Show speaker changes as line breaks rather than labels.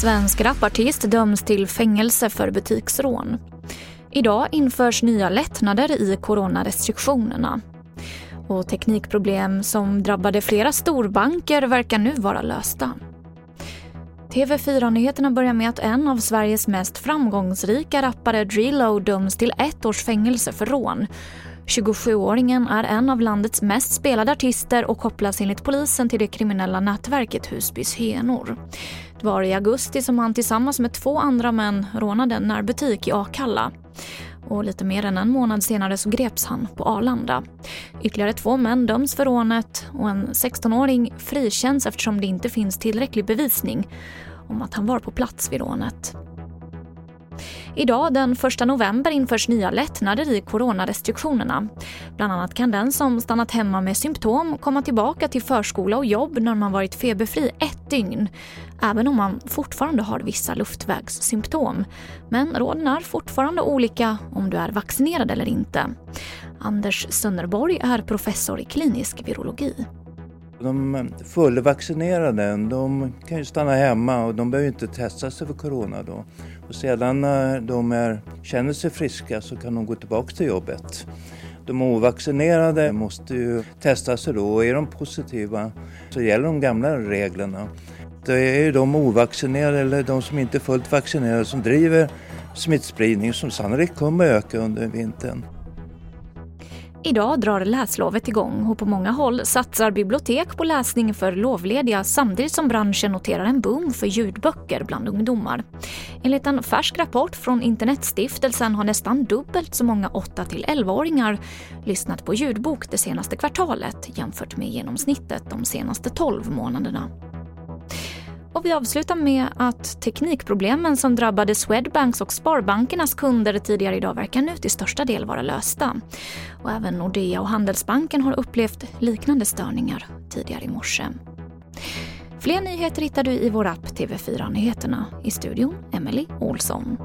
Svensk rapartist döms till fängelse för butiksrån. Idag införs nya lättnader i coronarestriktionerna. Och teknikproblem som drabbade flera storbanker verkar nu vara lösta. TV4-nyheterna börjar med att en av Sveriges mest framgångsrika rappare, Drilo döms till ett års fängelse för rån. 27-åringen är en av landets mest spelade artister och kopplas enligt polisen till det kriminella nätverket Husbys Henor. Det var i augusti som han tillsammans med två andra män rånade en närbutik i Akalla. Och lite mer än en månad senare så greps han på Arlanda. Ytterligare två män döms för rånet och en 16-åring frikänns eftersom det inte finns tillräcklig bevisning om att han var på plats vid rånet. Idag den 1 november införs nya lättnader i coronarestriktionerna. Bland annat kan den som stannat hemma med symptom komma tillbaka till förskola och jobb när man varit feberfri ett dygn. Även om man fortfarande har vissa luftvägssymptom. Men råden är fortfarande olika om du är vaccinerad eller inte. Anders Sönnerborg är professor i klinisk virologi.
De fullvaccinerade de kan ju stanna hemma och de behöver inte testa sig för corona då. Och sedan när de är, känner sig friska så kan de gå tillbaka till jobbet. De ovaccinerade måste ju testa sig då och är de positiva så gäller de gamla reglerna. Det är ju de ovaccinerade eller de som inte är fullt vaccinerade som driver smittspridning som sannolikt kommer öka under vintern.
Idag drar läslovet igång och på många håll satsar bibliotek på läsning för lovlediga samtidigt som branschen noterar en boom för ljudböcker bland ungdomar. Enligt en färsk rapport från Internetstiftelsen har nästan dubbelt så många 8-11-åringar lyssnat på ljudbok det senaste kvartalet jämfört med genomsnittet de senaste 12 månaderna. Och vi avslutar med att teknikproblemen som drabbade Swedbanks och Sparbankernas kunder tidigare idag verkar nu till största del vara lösta. Och även Nordea och Handelsbanken har upplevt liknande störningar tidigare i morse. Fler nyheter hittar du i vår app TV4 Nyheterna. I studion, Emily Olsson.